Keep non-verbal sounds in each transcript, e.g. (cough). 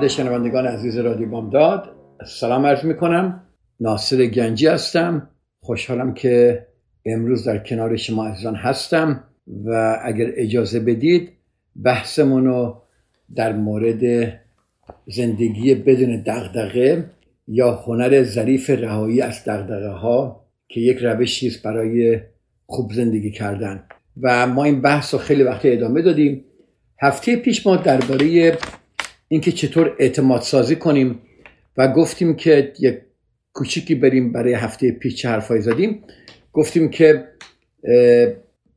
خدمت شنوندگان عزیز رادیو بامداد سلام عرض می‌کنم. ناصر گنجی هستم. خوشحالم که امروز در کنار شما عزیزان هستم و اگر اجازه بدید بحثمون رو در مورد زندگی بدون دغدغه یا هنر ظریف رهایی از دغدغه ها که یک روشی است برای خوب زندگی کردن. و ما این بحث رو خیلی وقت ادامه دادیم. هفته پیش ما درباره اینکه چطور اعتماد سازی کنیم و گفتیم که یک کوچیکی بریم برای هفته پیش چه حرفایی زدیم. گفتیم که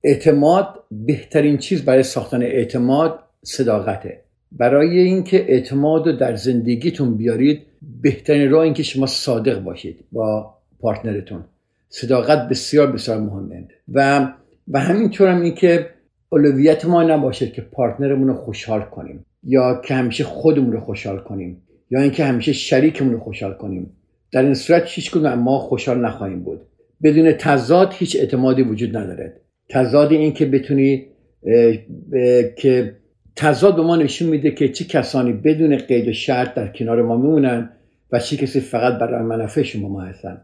اعتماد بهترین چیز برای ساختن اعتماد صداقته. برای اینکه اعتماد رو در زندگیتون بیارید بهترین راه این که شما صادق باشید با پارتنرتون. صداقت بسیار بسیار مهمه. و و همینطور هم این که اولویت ما نباشه که پارتنرمون رو خوشحال کنیم. یا که همیشه خودمون رو خوشحال کنیم یا اینکه همیشه شریکمون رو خوشحال کنیم. در این صورت هیچ کدوم ما خوشحال نخواهیم بود. بدون تضاد هیچ اعتمادی وجود نداره تضاد این که بتونی که تضاد به ما نشون میده که چه کسانی بدون قید و شرط در کنار ما میمونن و چه کسی فقط برای منافعشون با ما هستن.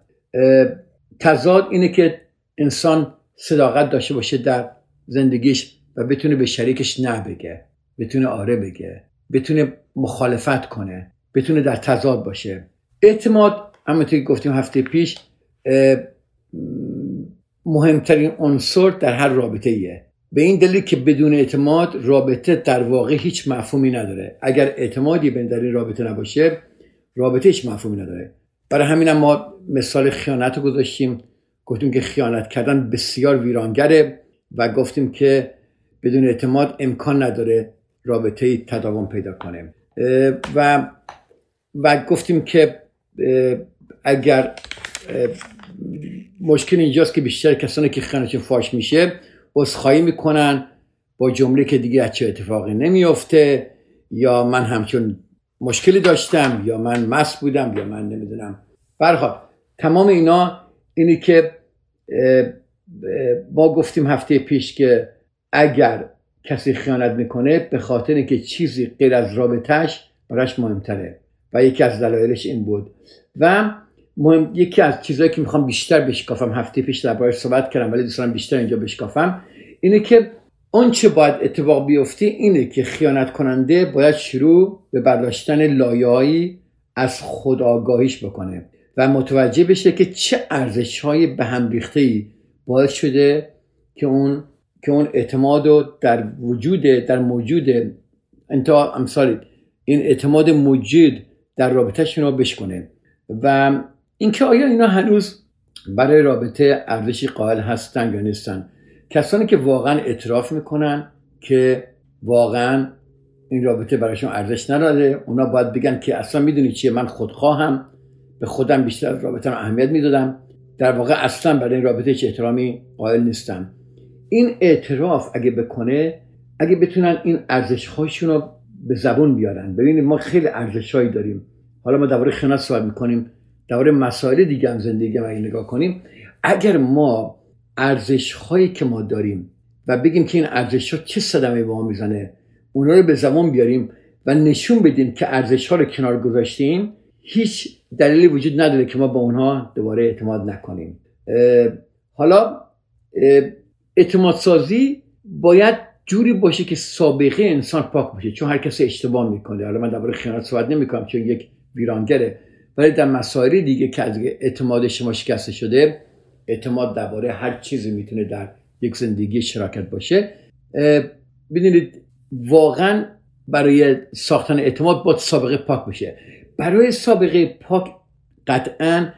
تضاد اینه که انسان صداقت داشته باشه در زندگیش و بتونه به شریکش نه بگه. بتونه آره بگه بتونه مخالفت کنه بتونه در تضاد باشه. اعتماد همونطور که گفتیم هفته پیش مهمترین عنصر در هر رابطه ایه به این دلیل که بدون اعتماد رابطه در واقع هیچ مفهومی نداره. اگر اعتمادی بین در این رابطه نباشه رابطه هیچ مفهومی نداره. برای همین ما مثال خیانت رو گذاشتیم. گفتیم که خیانت کردن بسیار ویرانگره و گفتیم که بدون اعتماد امکان نداره رابطه تداوم پیدا کنه و و گفتیم که اگر مشکل اینجاست که بیشتر کسانی که خیانتشون فاش میشه عذرخواهی می‌کنن با جمله که دیگه چه اتفاقی نمیافته یا من همچون مشکلی داشتم یا من مس بودم یا من نمی‌دونم. برخواد تمام اینا اینی که ما گفتیم هفته پیش که اگر کسی خیانت می‌کنه به خاطر اینکه چیزی غیر از رابطهش براش مهمتره. و یکی از دلایلش این بود. و مهم یکی از چیزهایی که می‌خوام بیشتر بشکافم هفته پیش دربارش صحبت کردم ولی دوستان بیشتر اینجا بشکافم اینه که اون چه باید اتفاق بیفته اینه که خیانت کننده باید شروع به برداشتن لایه‌ای از خداگاهیش بکنه و متوجه بشه که چه ارزش های به هم ریخته ای باعث شده که اون که اون اعتماد رو در وجود در موجود انتها امثال این اعتماد موجود در رابطهشون رو بشکنه. و اینکه آیا اینا هنوز برای رابطه ارزشی قائل هستن یا نیستن؟ کسانی که واقعا اعتراف می‌کنن که واقعا این رابطه برایشون ارزش نداره اونا باید بگن که اصلا می‌دونی چیه من خودخواهم به خودم بیشتر رابطه اهمیت می‌دادم. در واقع اصلا برای این رابطه چه احترامی قائل نیستم این اعتراف اگه بکنه اگه بتونن این ارزش رو به زبون بیارن. ببینید ما خیلی ارزش هایی داریم. حالا ما درباره خیانت صحبت می‌کنیم درباره مسائل دیگه هم زندگی ما نگاه کنیم اگر ما ارزش هایی که ما داریم و بگیم که این ارزش ها چه صدمه به ما می‌زنه اونا رو به زبان بیاریم و نشون بدیم که ارزش ها رو کنار گذاشتیم هیچ دلیلی وجود نداره که ما با اونها دوباره اعتماد نکنیم. حالا اعتماد سازی باید جوری باشه که سابقه انسان پاک باشه چون هر کسی اشتباه می‌کنه. حالا من درباره خیانت صحبت نمی‌کنم چون یک ویرانگره. ولی در مسائل دیگه که از اعتماد شما شکسته شده اعتماد درباره هر چیزی می‌تونه در یک زندگی شراکت باشه. ببینید واقعا برای ساختن اعتماد باید سابقه پاک باشه. برای سابقه پاک قطعا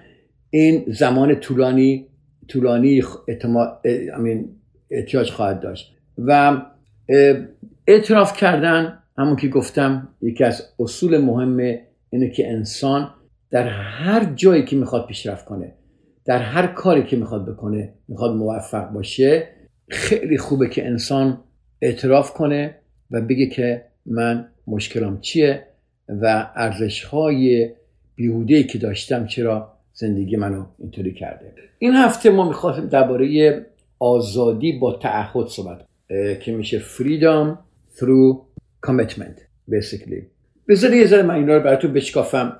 این زمان طولانی طولانی اعتماد احتیاج خواهد داشت. و اعتراف کردن همون که گفتم یکی از اصول مهم اینه که انسان در هر جایی که می‌خواد پیشرفت کنه در هر کاری که می‌خواد بکنه می‌خواد موفق باشه خیلی خوبه که انسان اعتراف کنه و بگه که من مشکلم چیه و ارزش های بیهوده که داشتم چرا زندگی منو اینطوری کرده. این هفته ما می‌خواستیم درباره آزادی با تعهد صحبت که میشه freedom through commitment basically. بذاری یه ذره من اینا رو براتون بشکافم.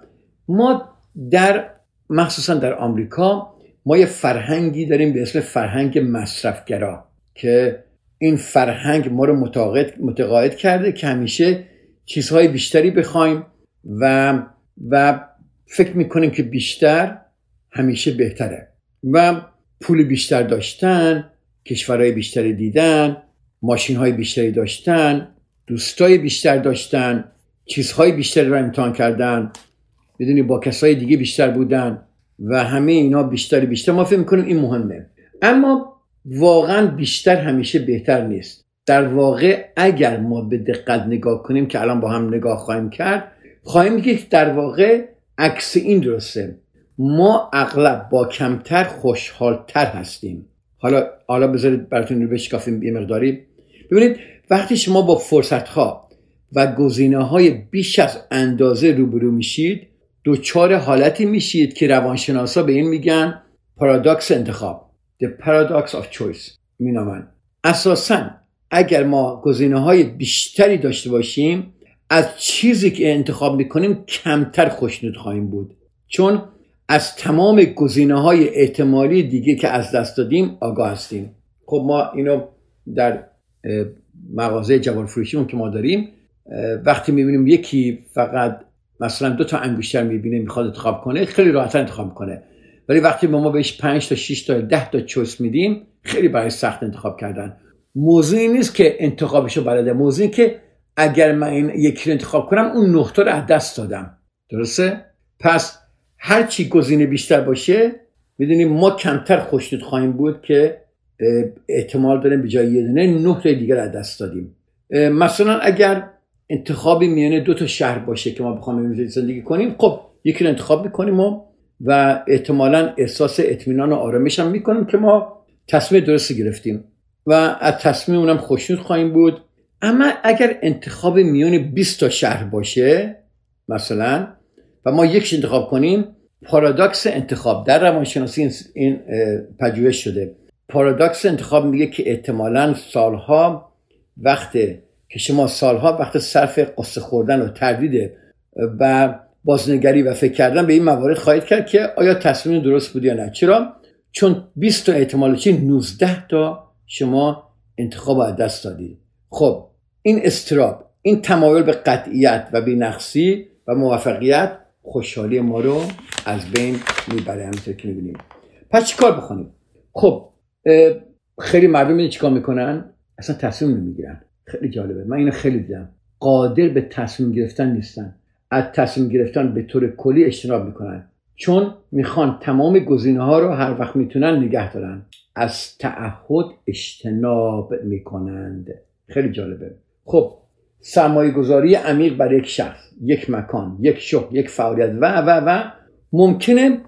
ما در مخصوصا در آمریکا ما یه فرهنگی داریم به اسم فرهنگ مصرفگرا که این فرهنگ ما رو متقاعد, متقاعد کرده که همیشه چیزهای بیشتری بخوایم و و فکر می‌کنیم که بیشتر همیشه بهتره. و پول بیشتر داشتن کشورهای بیشتری دیدن ماشین های بیشتری داشتن دوستای بیشتر داشتن چیزهای بیشتری رو امتحان کردن. می‌دونی با کسای دیگه بیشتر بودن و همه اینا بیشتری بیشتر. ما فکر می‌کنیم این مهمه. اما واقعا بیشتر همیشه بهتر نیست. در واقع اگر ما به دقت نگاه کنیم که الان با هم نگاه خواهیم کرد خواهیم دید در واقع عکس این درسته. ما اغلب با کمتر خوشحالتر هستیم. حالا حالا بذارید براتون رو بشکافیم یه مقداری. ببینید وقتی شما با فرصت ها و گزینه های بیش از اندازه روبرو میشید دوچار حالتی میشید که روانشناسا به این میگن پارادوکس انتخاب The Paradox of Choice مینامن. اساسا اگر ما گزینه های بیشتری داشته باشیم از چیزی که انتخاب می‌کنیم کمتر خوشنود خواهیم بود. چون از تمام گزینه های احتمالی دیگه که از دست دادیم آگاه هستیم. خب ما اینو در مغازه جوان فروشیمون که ما داریم وقتی می‌بینیم یکی فقط مثلا دو تا انگشتر می‌بینه می‌خواد انتخاب کنه خیلی راحت انتخاب کنه ولی وقتی ما بهش 5 تا 6 تا 10 تا چوس میدیم خیلی برای سخت انتخاب کردن. موضوعی نیست که انتخابشو بلده. موضوعی که اگر من این یکی رو انتخاب کنم اون نقطه رو از دست دادم. درسته؟ پس هر چی گزینه بیشتر باشه می‌دونیم ما کمتر خوشنود خواهیم بود که احتمال داریم به جای یه دونه نه دیگر از دست دادیم. مثلا اگر انتخابی میانه دو تا شهر باشه که ما بخوام زندگی کنیم خب یکی رو انتخاب می‌کنیم و و احتمالا احساس اطمینان و آرامش هم می‌کنیم که ما تصمیم درستی گرفتیم و از تصمیم اونم خوشنود خواهیم بود. اما اگر انتخاب میان 20 تا شهر باشه مثلا و ما یکش انتخاب کنیم پارادوکس انتخاب. در روانشناسی این پژوهش شده. پارادوکس انتخاب میگه که احتمالا سالها وقت که شما سالها وقت صرف قصه خوردن و تردید و بازنگری و فکر کردن به این موارد خواهید کرد که آیا تصمیم درست بود یا نه. چرا؟ چون 20 تا احتمال چی 19 تا شما انتخاب از دست دادید. خب این استراب این تمایل به قطعیت و بینقصی و موفقیت خوشحالی ما رو از بین می‌بره همینطور که می‌بینیم. پس چی کار بخونیم خب خیلی مردم اینو چیکار می‌کنن؟ اصلا تصمیم نمی‌گیرن. خیلی جالبه. من اینو خیلی دیدم. قادر به تصمیم گرفتن نیستن. از تصمیم گرفتن به طور کلی اجتناب می‌کنن. چون می‌خوان تمام گزینه ها رو هر وقت می‌تونن نگه دارن. از تعهد اجتناب می‌کنند. خیلی جالبه. خب سرمایه گذاری عمیق برای یک شخص یک مکان یک شغل یک فعالیت و و و ممکنه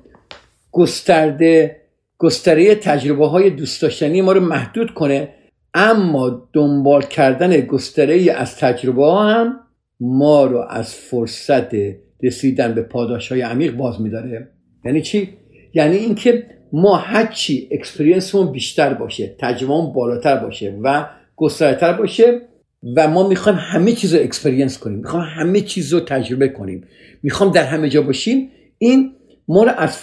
گسترده گستره تجربه های دوست داشتنی ما رو محدود کنه اما دنبال کردن گستره از تجربه ها هم ما رو از فرصت رسیدن به پاداش های عمیق باز میداره. یعنی چی؟ یعنی اینکه ما هرچی experience مون بیشتر باشه تجربهمون بالاتر باشه و گسترتر باشه و ما می‌خوایم همه چیز رو experience کنیم. می‌خوایم همه چیز رو تجربه کنیم. می‌خوام در همه جا باشیم. این ما رو از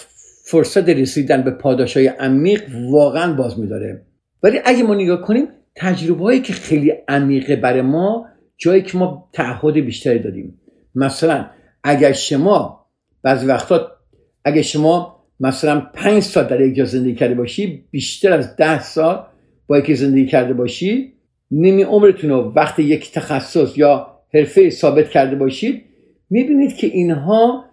فرصت رسیدن به پاداش های عمیق واقعا باز میداره. ولی اگه ما نگاه کنیم تجربه هایی که خیلی عمیقه برای ما جایی که ما تعهد بیشتری دادیم. مثلا اگر شما بعضی وقتا اگر شما مثلا پنج سال در یک جا زندگی کرده باشی بیشتر از ده سال با یکی زندگی کرده باشی نیمی عمرتون رو وقت یک تخصص یا حرفه ثابت کرده باشید می‌بینید که اینها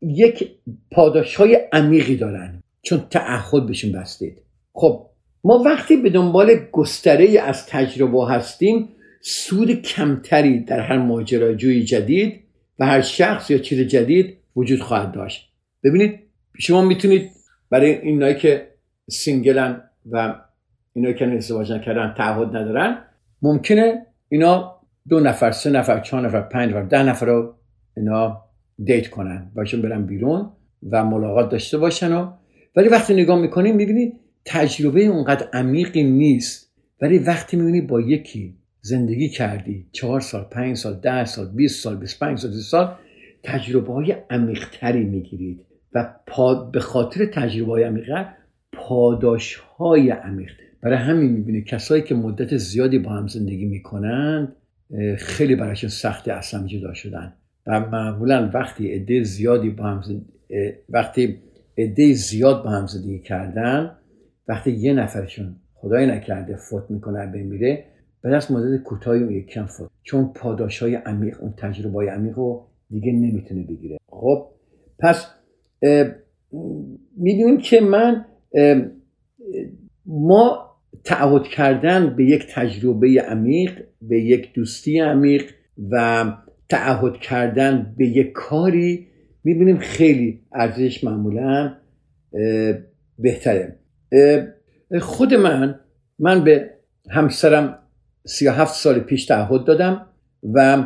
یک پاداش های عمیقی دارن چون تعهد بهشون بستید. خب ما وقتی به دنبال گستره از تجربه هستیم سود کمتری در هر ماجراجوی جدید و هر شخص یا چیز جدید وجود خواهد داشت. ببینید شما می‌تونید برای اینایی که single ن و اینایی که ازدواج نکردن تعهد ندارن. ممکنه اینا دو نفر سه نفر چهار نفر پنج نفر ده نفر رو اینا date کنن باشون برن بیرون و ملاقات داشته باشن و ولی وقتی نگاه می‌کنیم می‌بینید تجربه اونقدر عمیقی نیست. ولی وقتی می‌بینی با یکی زندگی کردی چهار سال پنج سال ده سال 20 سال 25 سال 30 سال تجربه های عمیقتری می‌گیرید و به خاطر تجربه های عمیقه پاداش های عمیق برای همین می‌بینید کسایی که مدت زیادی با هم زندگی می‌کنند خیلی برایشون سخت اصلا جدا شدن. و معمولا وقتی عده زیادی با هم وقتی عده زیاد با هم زندگی کردن وقتی یه نفرشون خدای نکرده فوت می‌کنه بمیره بعد از مدت کوتاهی اون یکی فوت. چون پاداش های عمیق اون تجربه های عمیق رو دیگه نمی‌تونه بگیره. خب پس می‌دونیم که من ما تعهد کردن به یک تجربه عمیق به یک دوستی عمیق و تعهد کردن به یک کاری می‌بینیم خیلی ارزش معمولا بهتره. خود من من به همسرم 37 سال پیش تعهد دادم و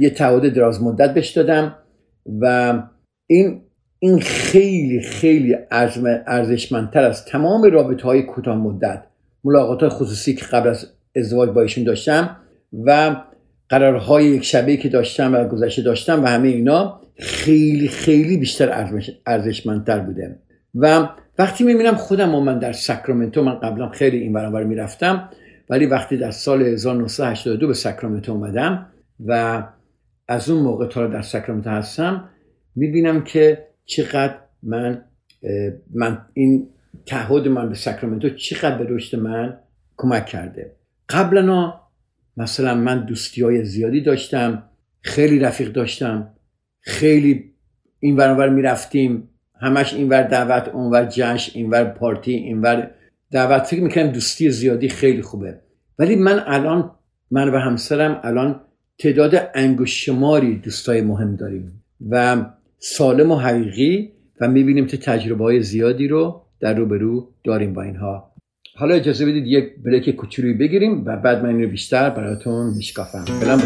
یه تعهد دراز مدت بهش دادم و این این خیلی خیلی ارزشمندتر از تمام رابطه های کوتاه مدت. ملاقات خصوصی که قبل از ازدواج با ایشون داشتم و قرارهای یک شبه که داشتم و گذشته داشتم و همه اینا خیلی خیلی بیشتر ارزشمندتر بوده. و وقتی می‌بینم خودم و من در ساکرامنتو من قبلا خیلی این برابر می‌رفتم ولی وقتی در سال 1982 به ساکرامنتو اومدم و از اون موقع تا در ساکرامنتو هستم می‌بینم که چقدر من من این تعهد من به ساکرامنتو چقدر به رشد من کمک کرده. قبلا مثلا من دوستی های زیادی داشتم خیلی رفیق داشتم خیلی این ور می‌رفتیم همش اینور دعوت اونور جشن اینور پارتی اینور دعوت. فکر می‌کنم دوستی زیادی خیلی خوبه. ولی من الان من و همسرم الان تعداد انگشتشماری دوستای مهم داریم. و سالم و حقیقی و می‌بینیم که تجربه های زیادی رو در روبرو داریم با اینها. حالا اجازه بدید یک بریک کوچولویی بگیریم و بعد من این رو بیشتر براتون میشکافم. فعلا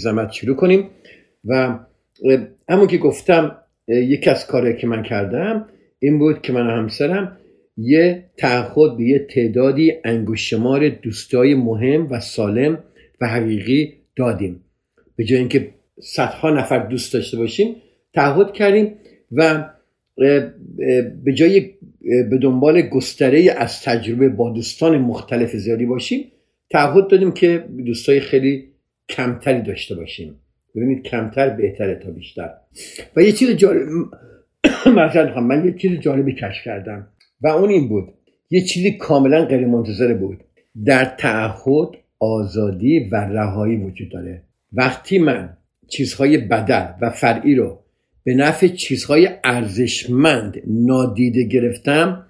زحمت شروع کنیم. و همون که گفتم یکی از کارهایی که من کردم این بود که من و همسرم یه تعهد به یه تعدادی انگوشمار دوستای مهم و سالم و حقیقی دادیم. به جای اینکه صدها نفر دوست داشته باشیم تعهد کردیم و به جای به دنبال گستره از تجربه با دوستان مختلف زیادی باشیم تعهد دادیم که دوستای خیلی کمتری داشته باشیم. ببینید کمتر بهتره تا بیشتر. و یه چیز جالب (coughs) مثلا من یه چیز جالبی کشف کردم. و اون این بود. یه چیزی کاملا غیر منتظره بود. در تعهد آزادی و رهایی وجود داره. وقتی من چیزهای بدل و فرعی رو به نفع چیزهای ارزشمند نادیده گرفتم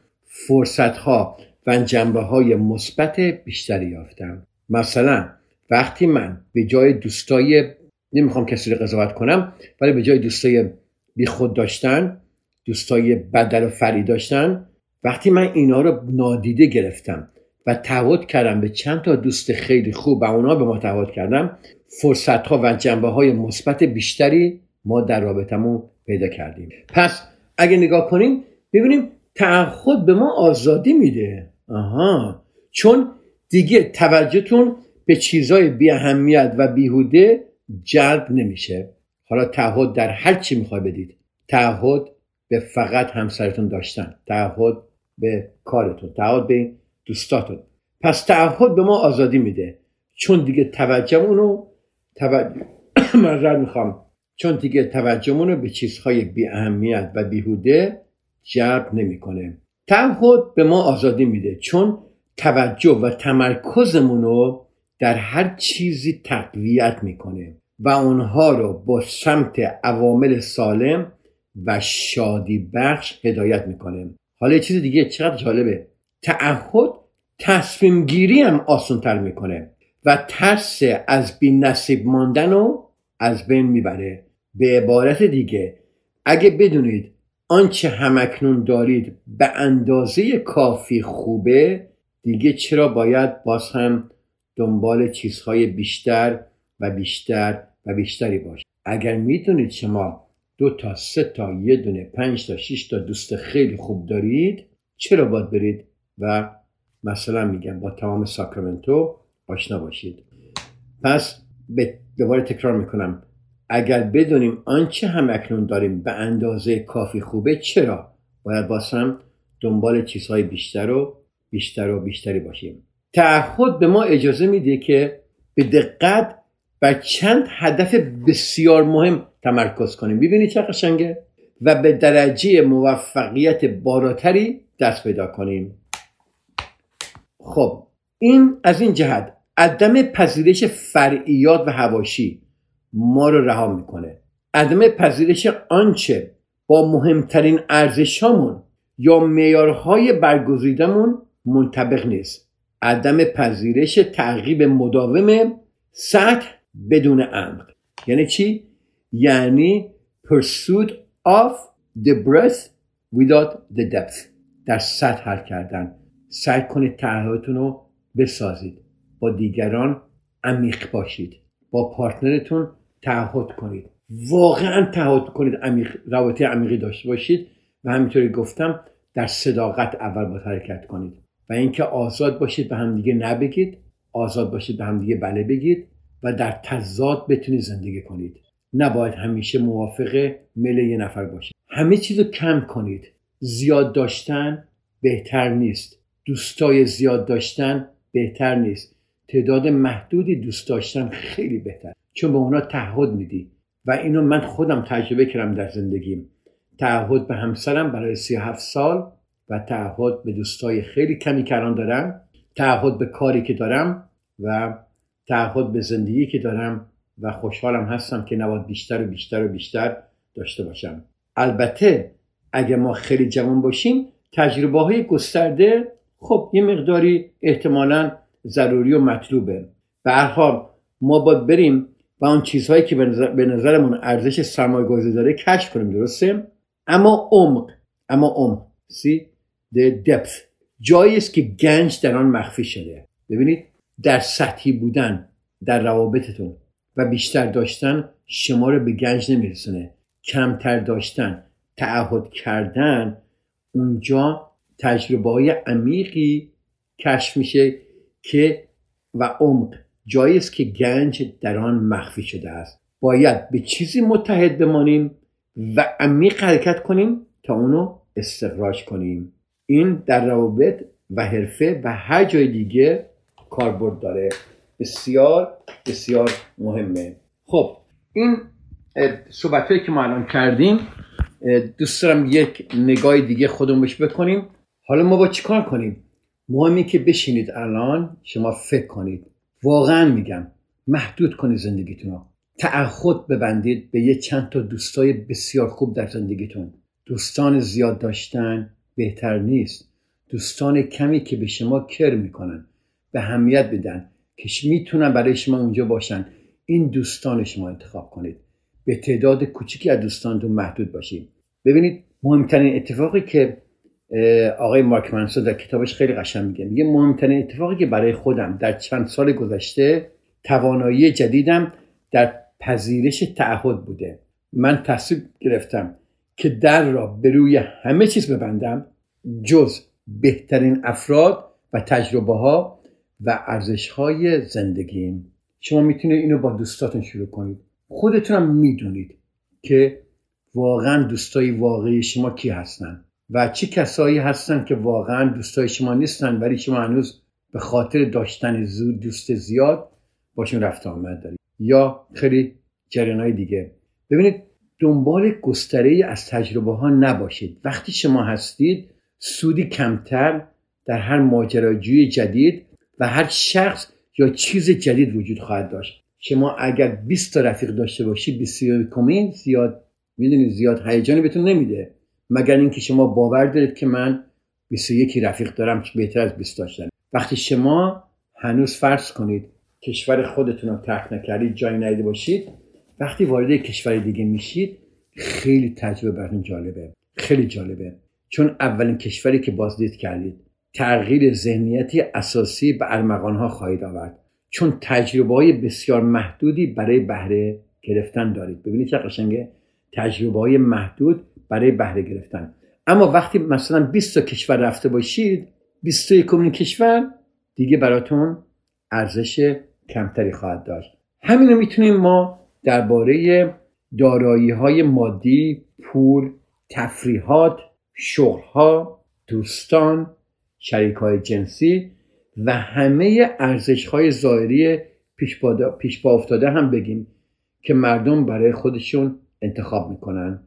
فرصتها و جنبه های مثبت بیشتری یافتم. مثلا وقتی من به جای دوستای نمی‌خوام کسی رو قضاوت کنم ولی به جای دوستای بی خود داشتن دوستای بدل و فری داشتن وقتی من اینا رو نادیده گرفتم و تعهد کردم به چند تا دوست خیلی خوب و اونا به ما تعهد کردم فرصت ها و جنبه های مثبت بیشتری ما در رابطمون پیدا کردیم. پس اگه نگاه کنیم ببینیم تعهد به ما آزادی میده. آها. چون دیگه توجهتون به چیزای بی اهمیت و بیهوده جلب نمیشه. حالا تعهد در هر چی می‌خوای بدید. تعهد به فقط همسرتون داشتن. تعهد به کارتون. تعهد به دوستاتون. پس تعهد به ما آزادی میده. چون دیگه توجهمون رو توجه (coughs) می‌خوام. چون دیگه توجهمون رو به چیزهای بی اهمیت و بیهوده جلب نمی‌کنه. تعهد به ما آزادی میده. چون توجه و تمرکزمون رو در هر چیزی تقویت می‌کنه و اونها رو با سمت عوامل سالم و شادی بخش هدایت می‌کنه. حالا یه چیز دیگه چقدر جالبه. تعهد تصمیم گیری هم آسان تر می‌کنه و ترس از بی نصیب ماندن رو از بین می‌بره. به عبارت دیگه اگه بدونید آنچه همکنون دارید به اندازه کافی خوبه دیگه چرا باید باز هم دنبال چیزهای بیشتر و بیشتر و بیشتری باشه اگر می‌دونید شما دو تا سه تا یه دونه پنج تا شش تا دوست خیلی خوب دارید چرا باید برید؟ و مثلا میگم با تمام ساکرامنتو آشنا باشید. پس به دوباره تکرار می‌کنم. اگر بدونیم آنچه هم اکنون داریم به اندازه کافی خوبه چرا؟ باید باز هم دنبال چیزهای بیشتر و بیشتر و بیشتری باشیم. تعهد به ما اجازه میده که به دقت بر چند هدف بسیار مهم تمرکز کنیم. ببینید چه قشنگه؟ و به درجه موفقیت بالاتری دست پیدا کنیم. خب این از این جهت عدم پذیرش فرعیات و هواشی ما رو رها می‌کنه. عدم پذیرش آنچه با مهمترین ارزشامون یا معیارهای برگزیدمون منطبق نیست. عدم پذیرش تعقیب مداوم سطح بدون عمق. یعنی چی؟ یعنی pursuit of the breadth without the depth. در سطح حل کردن. سعی کنید تعهدتون رو بسازید. با دیگران عمیق باشید. با پارتنرتون تعهد کنید. واقعا تعهد کنید عمیق رابطه عمیقی داشته باشید. و همینطوری گفتم در صداقت اول با حرکت کنید. و اینکه آزاد باشید به همدیگه نبگید آزاد باشید به همدیگه بله بگید و در تضاد بتونید زندگی کنید. نباید همیشه موافق مل یه نفر باشید. همه چیز رو کم کنید. زیاد داشتن بهتر نیست. دوستای زیاد داشتن بهتر نیست. تعداد محدودی دوست داشتن خیلی بهتر. چون به اونا تعهد میدی. و اینو من خودم تجربه کردم در زندگیم. تعهد به همسرم برای 37 سال. و تعهد به دوستای خیلی کمی کران دارم تعهد به کاری که دارم و تعهد به زندگی که دارم و خوشحالم هستم که نباید بیشتر و بیشتر و بیشتر داشته باشم. البته اگه ما خیلی جوان باشیم تجربه های گسترده خب یه مقداری احتمالا ضروری و مطلوبه. حال ما باید بریم و آن چیزهایی که به نظرمون ارزش سرمایه گذاری داره کشف کنیم درسته؟ اما عمق اما عمق. سی؟ The depth. جایی است که گنج در آن مخفی شده. ببینید در سطحی بودن در روابطتون و بیشتر داشتن شما رو به گنج نمیرسونه. کمتر داشتن تعهد کردن اونجا تجربه های عمیقی کشف میشه که و عمق. جایی است که گنج در آن مخفی شده است. باید به چیزی متحد بمانیم و عمیق حرکت کنیم تا اونو استخراج کنیم. این در روابط و حرفه و هر جای دیگه کاربرد داره. بسیار بسیار مهمه. خب این صحبت که ما الان کردیم دوست دارم یک نگاه دیگه خودمون بهش بکنیم. حالا ما با چیکار کنیم؟ مهمی که بشینید الان شما فکر کنید. واقعا میگم محدود کنید زندگیتون رو. تعهد ببندید به یه چند تا دوستای بسیار خوب در زندگیتون. دوستان زیاد داشتن بهتر نیست. دوستان کمی که به شما کر می‌کنن به همیت بدن که می‌تونن برای شما اونجا باشن. این دوستان شما انتخاب کنید. به تعداد کوچیکی از دوستانتون محدود باشید. ببینید مهمترین اتفاقی که آقای مارک منسو در کتابش خیلی قشنگ میگه. میگه مهمترین اتفاقی که برای خودم در چند سال گذشته توانایی جدیدم در پذیرش تعهد بوده. من تصمیم گرفتم که در را به روی همه چیز ببندم جز بهترین افراد و تجربه ها و ارزش های زندگیم. شما می‌تونید اینو با دوستاتون شروع کنید. خودتونم می‌دونید که واقعا دوستای واقعی شما کی هستن و چه کسایی هستن که واقعا دوستای شما نیستن ولی شما هنوز به خاطر داشتن دوست زیاد باشون رفت آمد دارید. یا خیلی جریان دیگه. ببینید دنبال گستره از تجربه ها نباشید. وقتی شما هستید سودی کمتر در هر ماجراجوی جدید و هر شخص یا چیز جدید وجود خواهد داشت. شما اگر 20 تا رفیق داشته باشید 20 کمین زیاد می‌دونید زیاد هیجانی بهتون نمیده. مگر اینکه شما باور دارید که من 21 رفیق دارم که بهتر از 20 داشتن. وقتی شما هنوز فرض کنید کشور خودتون رو ترک نکردید جایی نیده باشید وقتی وارد کشور دیگه میشید خیلی تجربه براتون جالبه. خیلی جالبه. چون اولین کشوری که بازدید کردید تغییر ذهنیتی اساسی به ارمغان ها خواهید آورد. چون تجربه های بسیار محدودی برای بهره گرفتن دارید. ببینید چه قشنگه؟ تجربه های محدود برای بهره گرفتن. اما وقتی مثلا 20 تا کشور رفته باشید 21 کشور دیگه براتون ارزش کمتری خواهد داشت. همین رو می‌تونیم ما درباره دارایی های مادی پول تفریحات شغلها دوستان شریک های جنسی و همه ارزش های ظاهری پیش با افتاده هم بگیم که مردم برای خودشون انتخاب می‌کنن.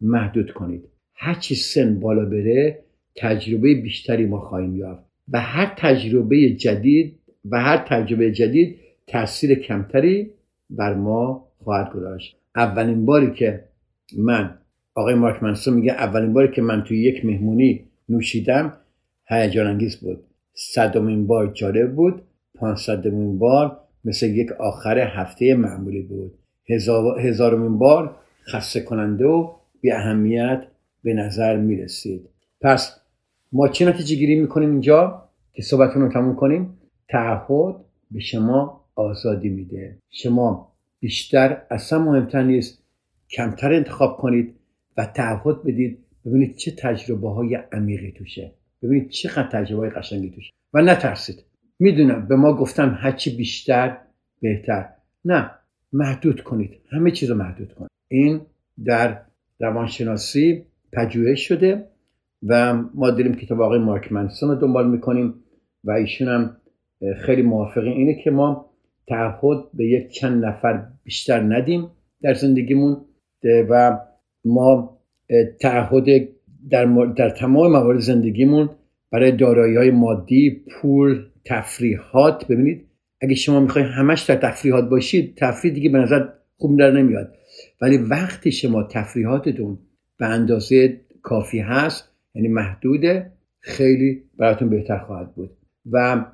محدود کنید. هرچی سن بالا بره تجربه بیشتری ما خواهیم یافت و هر تجربه جدید و هر تجربه جدید تاثیر کمتری بر ما خواهد گذاشت. اولین باری که من آقای مارک منسون میگه اولین باری که من توی یک مهمونی نوشیدم هیجان انگیز بود. صدمین بار جالب بود. پانصدمین بار مثل یک آخر هفته معمولی بود. هزارمین بار خسته کننده و بی اهمیت به نظر می رسید پس ما چه نتیجه گیری می‌کنیم اینجا که صحبتون رو تموم کنیم؟ تعهد به شما آزادی میده. شما بیشتر اصلا مهمتر نیست. کمتر انتخاب کنید و تعهد بدید. ببینید چه تجربه های عمیقی توشه. ببینید چقدر تجربه های قشنگی توشه. و نترسید. می‌دونم به ما گفتم هرچی بیشتر بهتر. نه محدود کنید. همه چیز رو محدود کنید. این در روانشناسی پژوهش شده و ما داریم کتاب آقای مارک منسون رو دنبال می‌کنیم و ایشون هم خیلی موافقه اینه که ما تعهد به یک چند نفر بیشتر ندیم در زندگیمون و ما تعهد در, در تمام موارد زندگیمون برای دارایی های مادی پول تفریحات. ببینید اگه شما می‌خواید همش در تفریحات باشید تفریح دیگه به نظر خوب در نمیاد. ولی وقتی شما تفریحاتتون به اندازه کافی هست یعنی محدوده خیلی براتون بهتر خواهد بود. و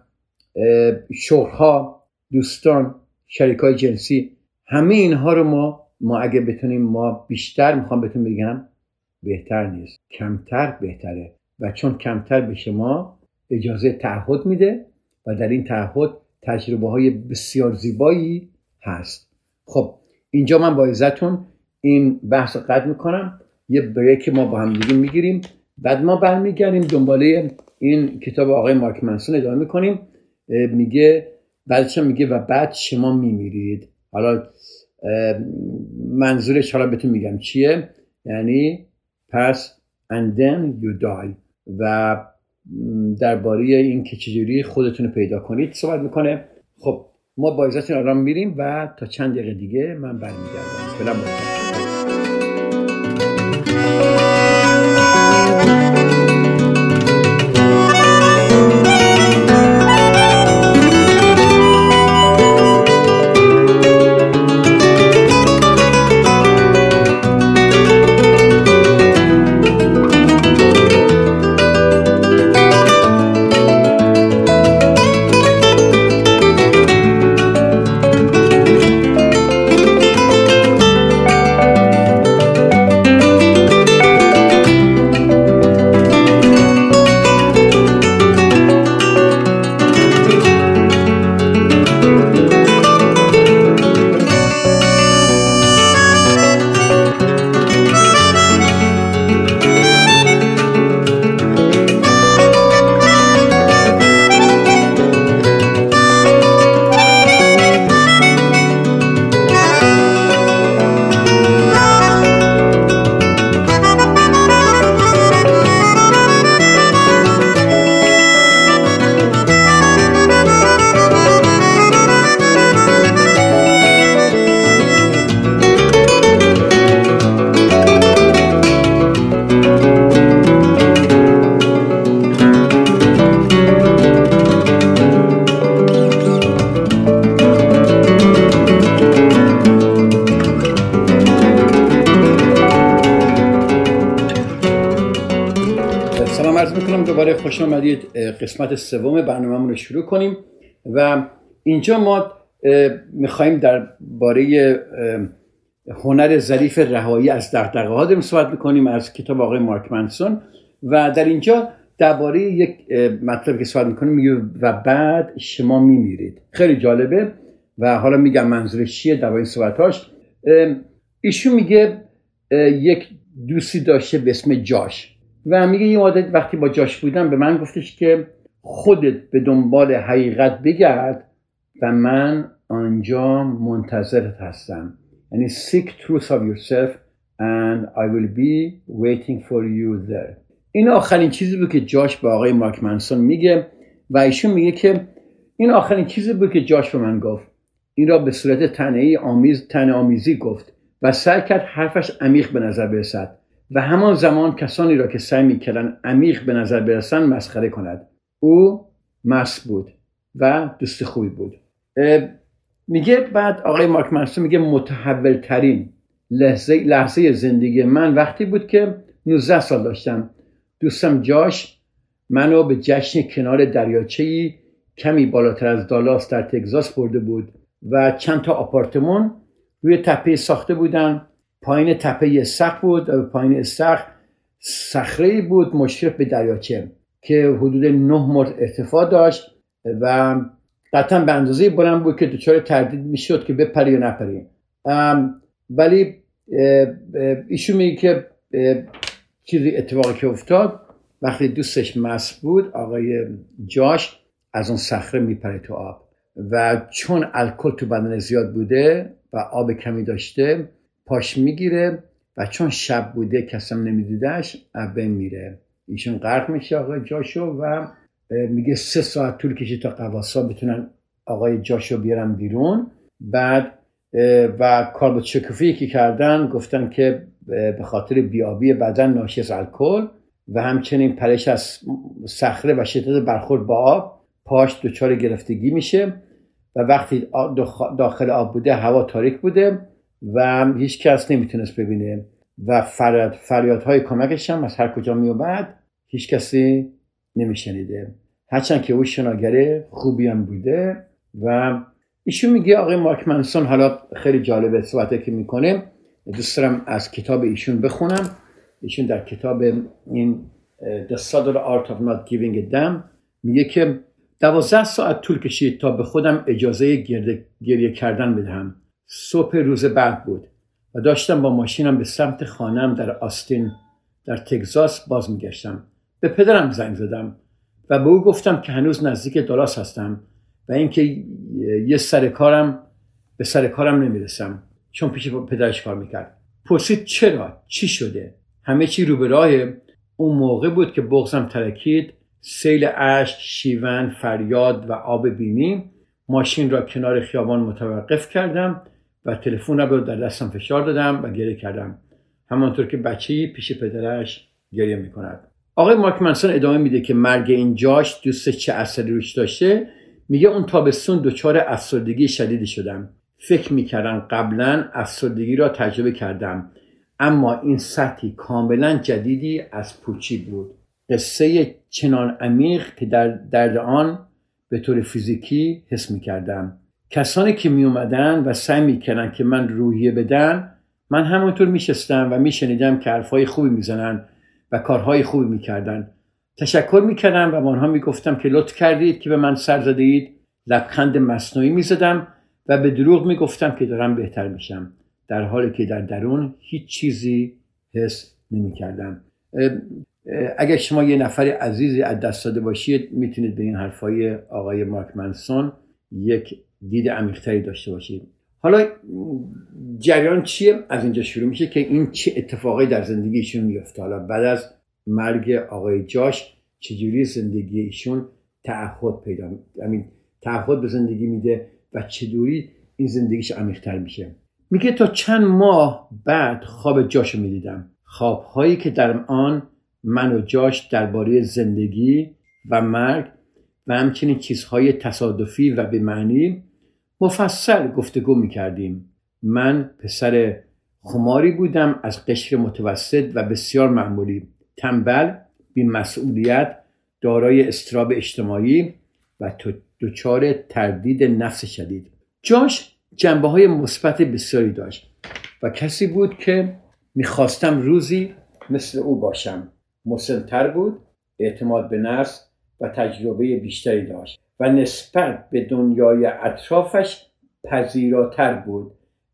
شغلها دوستان شریک های جنسی همه اینها رو ما ما اگه بتونیم ما بیشتر می‌خوام بهتون بگم بهتر نیست. کمتر بهتره. و چون کمتر به شما اجازه تعهد میده و در این تعهد تجربه های بسیار زیبایی هست. خب اینجا من با عزتون این بحث قد می‌کنم. یه بریک ما با هم دیگه می‌گیریم. بعد ما برمیگردیم دنباله این کتاب آقای مارک منسون ادامه می‌کنیم. میگه بعدش میگه و بعد شما میمیرید. حالا منظورش حالا بهتون میگم چیه؟ یعنی پس and then you die. و درباره این که چجوری خودتون رو پیدا کنید صحبت می‌کنه. خب ما با عزتون آرام میریم و تا چند دقیقه دیگه من برمیگردم. فعلا خوش آمدید قسمت سوم برنامهمون رو شروع کنیم و اینجا ما می‌خوایم در باره هنر ظریف رهایی از دغدغه ها داریم صحبت می‌کنیم از کتاب آقای مارک منسون و در اینجا درباره یک مطلب که صحبت می‌کنیم و بعد شما میمیرید. خیلی جالبه و حالا میگم منظورش چیه در این صحبتاش ایشون میگه یک دوستی داشته به اسم جاش. و میگه یه عادت وقتی با جاش بودم به من گفتش که خودت به دنبال حقیقت بگرد و من آنجا منتظرت هستم. یعنی seek truth of yourself and I will be waiting for you there. این آخرین چیزی بود که جاش به آقای مارک منسون میگه و ایشون میگه که این آخرین چیزی بود که جاش به من گفت. این را به صورت تنهی آمیز تن آمیزی گفت و سعی کرد حرفش عمیق به نظر برسد. و همان زمان کسانی را که سعی می‌کردن عمیق به نظر برسند مسخره کند. او مس بود و دوست خوبی بود. میگه بعد آقای مارک منسون میگه متحول ترین لحظه, لحظه زندگی من وقتی بود که 19 سال داشتم. دوستم جاش منو به جشن کنار دریاچه کمی بالاتر از دالاس در تگزاس برده بود و چند تا آپارتمان روی تپه ساخته بودن. پایین تپه سخت بود و پایین سخت صخره بود مشرف به دریاچه که حدود نه متر ارتفاع داشت و قطعا به اندازه بلند بود که دچار تردید می‌شد که بپری یا نپری. ولی ایشون میگه که چیزی اتفاقی که افتاد وقتی دوستش مس بود آقای جاش از اون صخره میپره تو آب. و چون الکل تو بدن زیاد بوده و آب کمی داشته پاش می‌گیره و چون شب بوده کسم نمیدیدش ابه میره. ایشون غرق میشه آقای جاشو و میگه سه ساعت طول کشید تا قواسا بتونن آقای جاشو بیارن بیرون. بعد و کار با شکوفی که کردن گفتن که به خاطر بیابی بدن ناشی از الکل و همچنین پرش از صخره و شدت برخورد با آب پاش دچار گرفتگی میشه و وقتی داخل آب بوده هوا تاریک بوده. و هیچ کس نمی‌تونست ببینه و فریاد فریادهای کمکش هم از هر کجا میومد هیچ کسی نمیشنیده. هرچند که او شناگره خوبی هم بوده و ایشون میگه آقای مارک منسون حالا خیلی جالبه صحبته که می‌کنه. دوست دارم از کتاب ایشون بخونم. ایشون در کتاب این The Subtle Art of Not Giving a Damn میگه که دوازده ساعت طول کشید تا به خودم اجازه گریه کردن بدهم. صبح روز بعد بود و داشتم با ماشینم به سمت خانم در آستین در تگزاس باز میگشتم. به پدرم زنگ زدم و به او گفتم که هنوز نزدیک دالاس هستم و اینکه یه سر کارم به سر کارم نمی‌رسم چون پیش پدرش کار می‌کرد. پرسید چرا؟ چی شده؟ همه چی رو به راه اون موقع بود که بغزم ترکید سیل اشک شیون فریاد و آب بینی. ماشین را کنار خیابان متوقف کردم و تلفن را در دستم فشار دادم و گریه کردم. همانطور که بچه پیش پدرش گریه می‌کند. آقای مارک منسون ادامه میده که مرگ این جاش دوست چه اثری روش داشته. میگه اون تابستون دچار افسردگی شدیدی شدم. فکر می‌کردم قبلا افسردگی را تجربه کردم. اما این سطحی کاملا جدیدی از پوچی بود. قصه چنان عمیق که در درد آن به طور فیزیکی حس می‌کردم. کسانی که می اومدن و سعی می‌کردن که من روحیه بدن من همونطور میشستم و میشنیدم که حرفهای خوبی می‌زنن و کارهای خوبی می‌کردن. تشکر می‌کردم و به آنها می‌گفتم که لطف کردید که به من سر زده اید لبخند مصنوعی می‌زدم و به دروغ می‌گفتم که دارم بهتر میشم. در حالی که در درون هیچ چیزی حس نمی‌کردم. اگر شما یه نفر عزیزی از دست داده باشید می‌تونید به این حرفای آقای مارک منسون یک دید عمیقتری داشته باشید حالا جریان چیه؟ از اینجا شروع میشه که این چه اتفاقی در زندگی ایشون میفته. حالا بعد از مرگ آقای جاش چجوری زندگی ایشون تعهد پیدا همین تعهد به زندگی میده و چجوری این زندگیش عمیقتر میشه؟ میگه تا چند ماه بعد خواب جاشو می‌دیدم. خوابهایی که در آن من و جاش درباره زندگی و مرگ و همچنین چیزهای تصادفی و به معنی مفصل گفتگو می‌کردیم. من پسر خماری بودم از قشر متوسط و بسیار معمولی. تنبل بی مسئولیت دارای استراب اجتماعی و دچار تردید نفس شدید. جاش جنبه های مثبت بسیاری داشت و کسی بود که می‌خواستم روزی مثل او باشم. مسلتر بود اعتماد به نفس و تجربه بیشتری داشت. و نسبت به دنیای اطرافش پذیراتر بود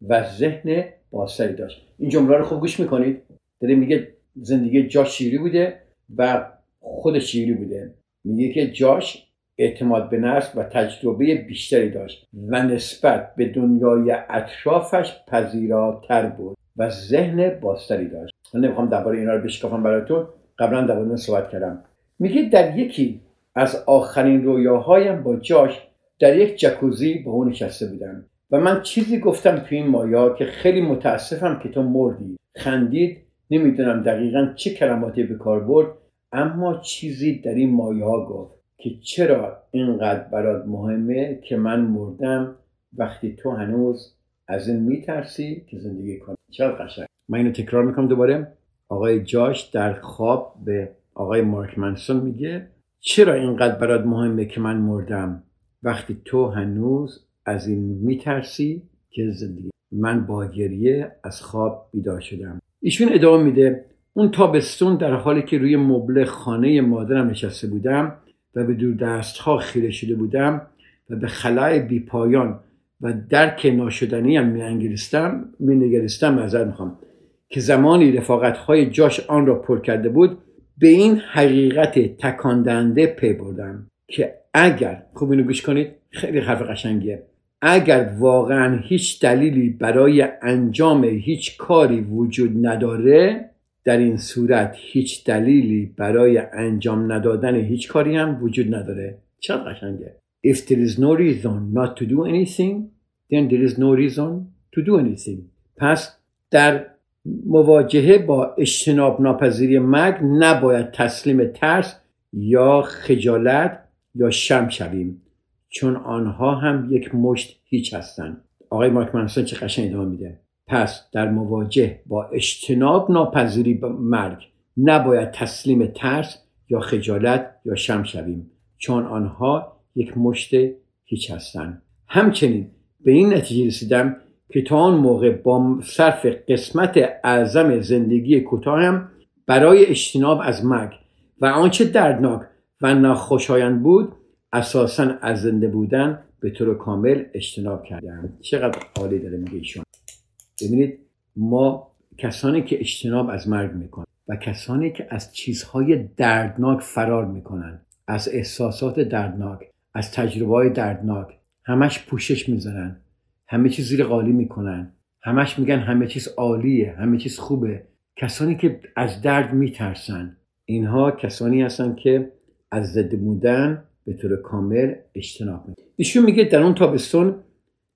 و ذهن بازتری داشت. این جمله رو خوب گوش می‌کنید. داره میگه زندگی جاش شیری بوده و خود شیری بوده. میگه که جاش اعتماد به نفس و تجربه بیشتری داشت و نسبت به دنیای اطرافش پذیراتر بود و ذهن بازتری داشت. من نمی‌خوام درباره اینا رو بشکافم براتون. قبلا در صحبت کردم. میگه در یکی از آخرین رویاهایم با جاش در یک جکوزی با اون نشسته بودم و من چیزی گفتم تو این مایا که خیلی متاسفم که تو مردی. خندید نمی‌دونم دقیقا چه کلماتی به کار برد اما چیزی در این مایه ها گفت که چرا اینقدر برات مهمه که من مردم وقتی تو هنوز از این میترسی که زندگی کنی. چرا قشنگ؟ من اینو تکرار می‌کنم دوباره. آقای جاش در خواب به آقای مارک منسون میگه. چرا اینقدر برات مهمه که من مردم؟ وقتی تو هنوز از این میترسی که زندگی من با گریه از خواب بیدار شدم. ایشون ادامه میده اون تابستون در حالی که روی مبل خانه مادرم نشسته بودم و به دور دست ها خیره شده بودم و به خلای بی پایان و درک ناشدنی هم می انگلیستم می نگریستم نظر می‌خوام که زمانی رفاقت های جاش آن را پر کرده بود به این حقیقت تکاندنده پی بردم که اگر خوب اینو گوش کنید خیلی حرف قشنگیه. اگر واقعا هیچ دلیلی برای انجام هیچ کاری وجود نداره در این صورت هیچ دلیلی برای انجام ندادن هیچ کاری هم وجود نداره. چقدر قشنگه. If there is no reason not to do anything then there is no reason to do anything. پس در مواجهه با اجتناب ناپذیری مرگ نباید تسلیم ترس یا خجالت یا شم شویم چون آنها هم یک مشت هیچ هستند. آقای مارک منسون چه قشنگ ادامه میده. پس در مواجه با اجتناب ناپذیری به مرگ نباید تسلیم ترس یا خجالت یا شم شویم چون آنها یک مشت هیچ هستند. همچنین به این نتیجه رسیدم که تا آن موقع با صرف قسمت اعظم زندگی کوتاهم برای اجتناب از مرگ و آنچه دردناک و ناخوشایند بود اساسا از زنده بودن به طور کامل اجتناب کردم. چقدر عالی داره میگه ایشون. ببینید ما کسانی که اجتناب از مرگ می‌کنن و کسانی که از چیزهای دردناک فرار می‌کنن از احساسات دردناک از تجربه های دردناک همش پوشش می‌زنن همه چیز زیر قالی می‌کنن. همش میگن همه چیز عالیه همه چیز خوبه. کسانی که از درد میترسن. اینها کسانی هستن که از زده بودن به طور کامل اجتناب می‌کنن ایشون میگه در اون تابستون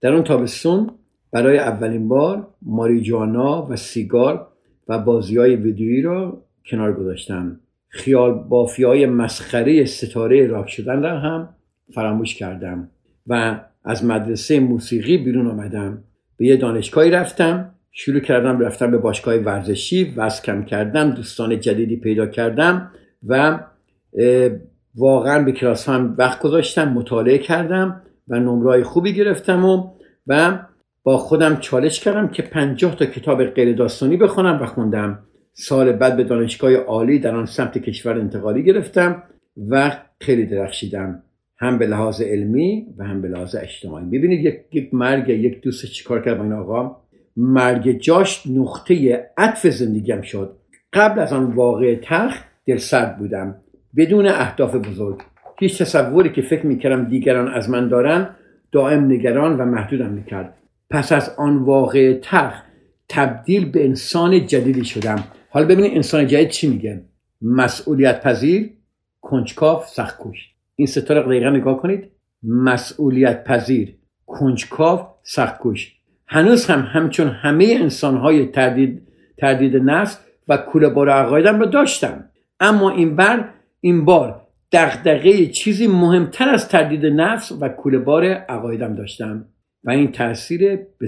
در اون تابستون برای اولین بار ماریجوانا و سیگار و بازی های ویدیویی را کنار گذاشتم خیال بافی های مسخره ستاره راک شدن را هم فراموش کردم. و از مدرسه موسیقی بیرون آمدم. به یه دانشگاهی رفتم. شروع کردم رفتم به باشگاه ورزشی. وز کم کردم دوستان جدیدی پیدا کردم و واقعا به کلاس هم وقت گذاشتم مطالعه کردم و نمرای خوبی گرفتم و و با خودم چالش کردم که پنجاه تا کتاب غیر داستانی بخونم و خوندم. سال بعد به دانشگاه عالی در آن سمت کشور انتقالی گرفتم و خیلی درخشیدم. هم به لحاظ علمی و هم به لحاظ اجتماعی. ببینید یک, مرگ یک دوست چیکار کرد با این آقا؟ مرگ جاش نقطه عطف زندگیم شد. قبل از آن واقع تخ سرد بودم. بدون اهداف بزرگ. هیچ تصوری که فکر می‌کردم دیگران از من دارن دائم نگران و محدودم می‌کرد. پس از آن واقع تخ تبدیل به انسان جدیدی شدم. حالا ببینید انسان جدید چی میگه؟ مسئولیت پذیر کنجکاف سختکوش. این ستاره دقیقا نگاه کنید. مسئولیت پذیر کنجکاف سختکوش هنوز هم همچون همه انسان های تردید, تردید نفس و کوله بار عقایدم رو داشتم. اما این بار این بار دغدغه چیزی مهمتر از تردید نفس و کوله بار عقایدم داشتم. و این تاثیر به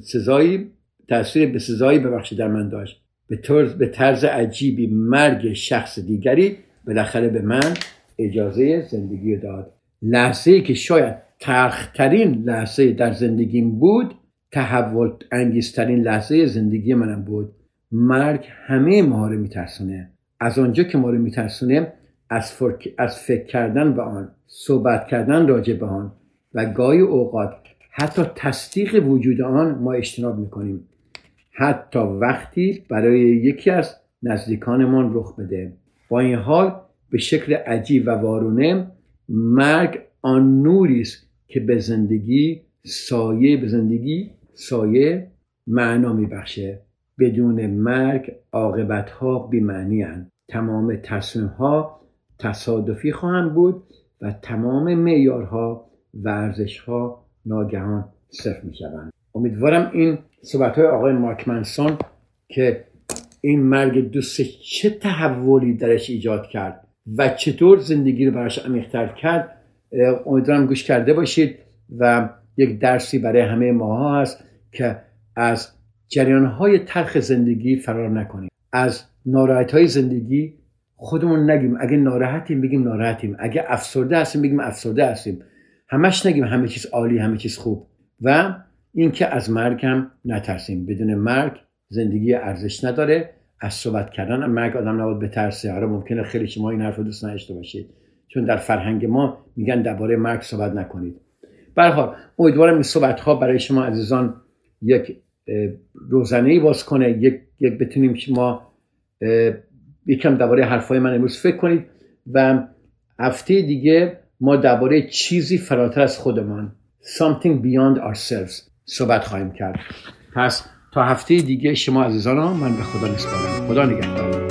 سزایی تاثیر به سزایی ببخشید در من داشت. به طرز, به طرز عجیبی مرگ شخص دیگری بالاخره به من اجازه زندگی داد. لحظه که شاید ترخترین لحظه در زندگیم بود تحول انگیزترین لحظه زندگی منم بود. مرگ همه ما رو میترسونه. از آنجا که ما رو میترسونه از, از فکر کردن به آن صحبت کردن راجع به آن و گاهی اوقات حتی تصدیق وجود آن ما اجتناب می‌کنیم. حتی وقتی برای یکی از نزدیکانمان رخ بده. با این حال به شکل عجیب و وارونه مرگ آن نوری است که به زندگی سایه به زندگی سایه معنا میبخشه. بدون مرگ عاقبت ها بیمعنی تمام تصمیم ها تصادفی خواهند بود و تمام معیارها ورزش ها ناگهان صفر می شوند امیدوارم این صحبت های آقای مارک منسون که این مرگ دوست چه تحولی درش ایجاد کرد و چطور زندگی رو براش عمیقتر کرد امیدوارم گوش کرده باشید و یک درسی برای همه ماها هست که از جریان های تلخ زندگی فرار نکنیم. از ناراحت های زندگی خودمون نگیم. اگه ناراحتیم بگیم ناراحتیم. اگه افسرده هستیم بگیم افسرده هستیم. همش نگیم همه چیز عالی همه چیز خوب. و اینکه از مرگ هم نترسیم. بدون مرگ زندگی ارزش نداره. از صحبت کردن مرگ آدم نباید بترسه. آره ممکنه خیلی شما این حرف دوست نداشته باشید. چون در فرهنگ ما میگن درباره مرگ صحبت نکنید. به امیدوارم این صحبت ها برای شما عزیزان یک روزنه ای باز کنه. یک, یک بتونیم شما یکم درباره حرفای من امروز فکر کنید و هفته دیگه ما درباره چیزی فراتر از خودمان something beyond ourselves صحبت خواهیم کرد. پس تا هفته دیگه شما عزیزان من به خدا نسپارم. خدا نگهدار.